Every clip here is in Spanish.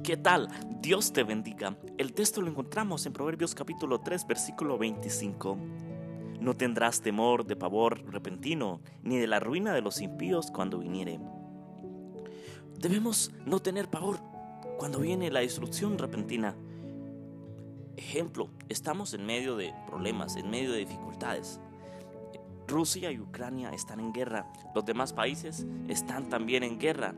¿Qué tal? Dios te bendiga. El texto lo encontramos en Proverbios capítulo 3, versículo 25. No tendrás temor de pavor repentino, ni de la ruina de los impíos cuando viniere. Debemos no tener pavor cuando viene la destrucción repentina. Ejemplo, estamos en medio de problemas, en medio de dificultades. Rusia y Ucrania están en guerra, los demás países están también en guerra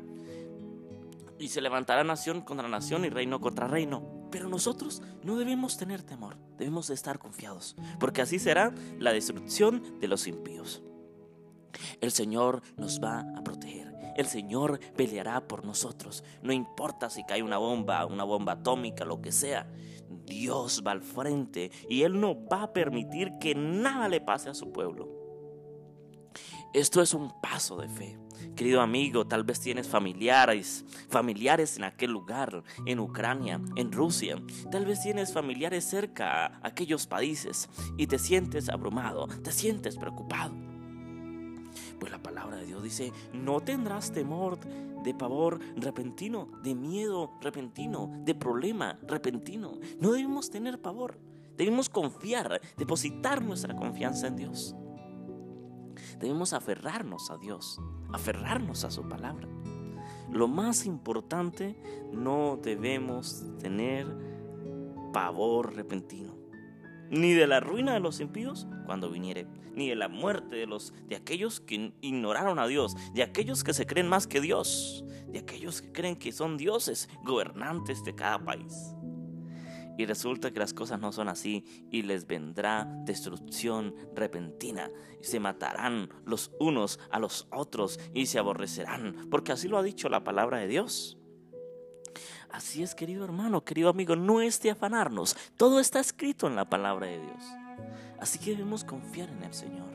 y se levantará nación contra nación y reino contra reino. Pero nosotros no debemos tener temor, debemos estar confiados, porque así será la destrucción de los impíos. El Señor nos va a proteger. El Señor peleará por nosotros. No importa si cae una bomba, una bomba atómica, lo que sea. Dios va al frente y Él no va a permitir que nada le pase a su pueblo. Esto es un paso de fe. Querido amigo, tal vez tienes familiares, familiares en aquel lugar, en Ucrania, en Rusia. Tal vez tienes familiares cerca a aquellos países y te sientes abrumado, te sientes preocupado. Pues la palabra de Dios dice, no tendrás temor de pavor repentino, de miedo repentino, de problema repentino. No debemos tener pavor, debemos confiar, depositar nuestra confianza en Dios. Debemos aferrarnos a Dios, aferrarnos a su palabra. Lo más importante, no debemos tener pavor repentino, ni de la ruina de los impíos cuando viniere, ni de la muerte de los de aquellos que ignoraron a Dios, de aquellos que se creen más que Dios, de aquellos que creen que son dioses, gobernantes de cada país. Y resulta que las cosas no son así y les vendrá destrucción repentina. Se matarán los unos a los otros y se aborrecerán, porque así lo ha dicho la palabra de Dios. Así es, querido hermano, querido amigo, no es de afanarnos. Todo está escrito en la palabra de Dios. Así que debemos confiar en el Señor.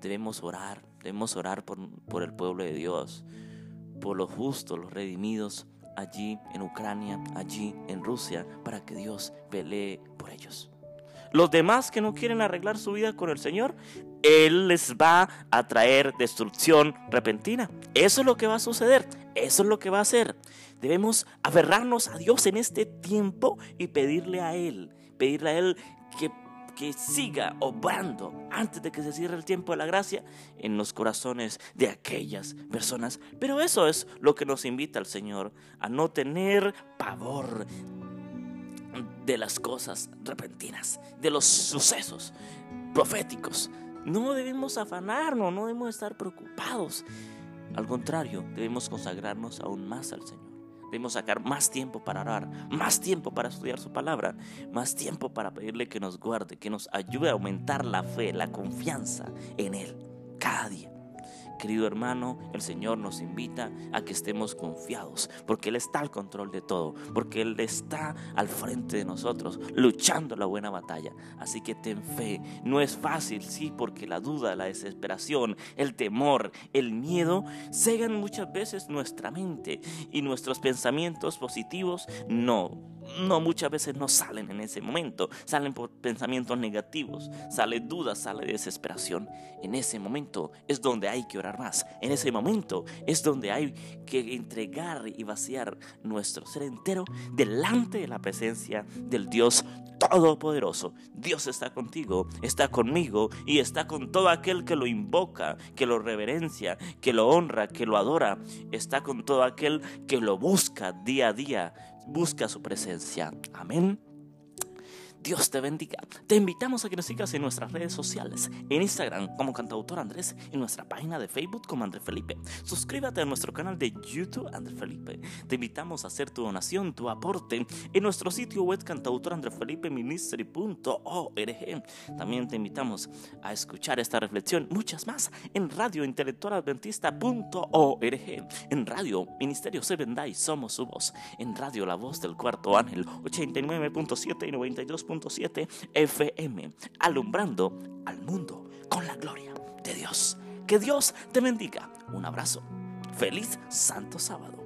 Debemos orar, debemos orar por, por el pueblo de Dios, por los justos, los redimidos, allí en Ucrania, allí en Rusia, para que Dios pelee por ellos. Los demás que no quieren arreglar su vida con el Señor, Él les va a traer destrucción repentina. Eso es lo que va a suceder, eso es lo que va a hacer. Debemos aferrarnos a Dios en este tiempo y pedirle a Él, pedirle a Él que que siga obrando antes de que se cierre el tiempo de la gracia en los corazones de aquellas personas. Pero eso es lo que nos invita el Señor, a no tener pavor de las cosas repentinas, de los sucesos proféticos. No debemos afanarnos, no debemos estar preocupados. Al contrario, debemos consagrarnos aún más al Señor. Debemos sacar más tiempo para orar, más tiempo para estudiar su palabra, más tiempo para pedirle que nos guarde, que nos ayude a aumentar la fe, la confianza en Él cada día. Querido hermano, el Señor nos invita a que estemos confiados, porque Él está al control de todo, porque Él está al frente de nosotros, luchando la buena batalla. Así que ten fe, no es fácil, sí, porque la duda, la desesperación, el temor, el miedo, cegan muchas veces nuestra mente y nuestros pensamientos positivos no no muchas veces no salen en ese momento, salen por pensamientos negativos, sale duda, sale desesperación. En ese momento es donde hay que orar más, en ese momento es donde hay que entregar y vaciar nuestro ser entero delante de la presencia del Dios Todopoderoso. Dios está contigo, está conmigo y está con todo aquel que lo invoca, que lo reverencia, que lo honra, que lo adora. Está con todo aquel que lo busca día a día busca su presencia. Amén. Dios te bendiga. Te invitamos a que nos sigas en nuestras redes sociales, en Instagram como cantautor Andrés, en nuestra página de Facebook como Andrés Felipe. Suscríbete a nuestro canal de YouTube Andrés Felipe. Te invitamos a hacer tu donación, tu aporte en nuestro sitio web cantautorandresfelipeministry.org. También te invitamos a escuchar esta reflexión, muchas más, en Radio radiointelectualadventista.org, en Radio Ministerio Seven Day Somos su voz, en Radio La Voz del Cuarto Ángel 89.7 y 92. FM, alumbrando al mundo con la gloria de Dios. Que Dios te bendiga. Un abrazo. Feliz Santo Sábado.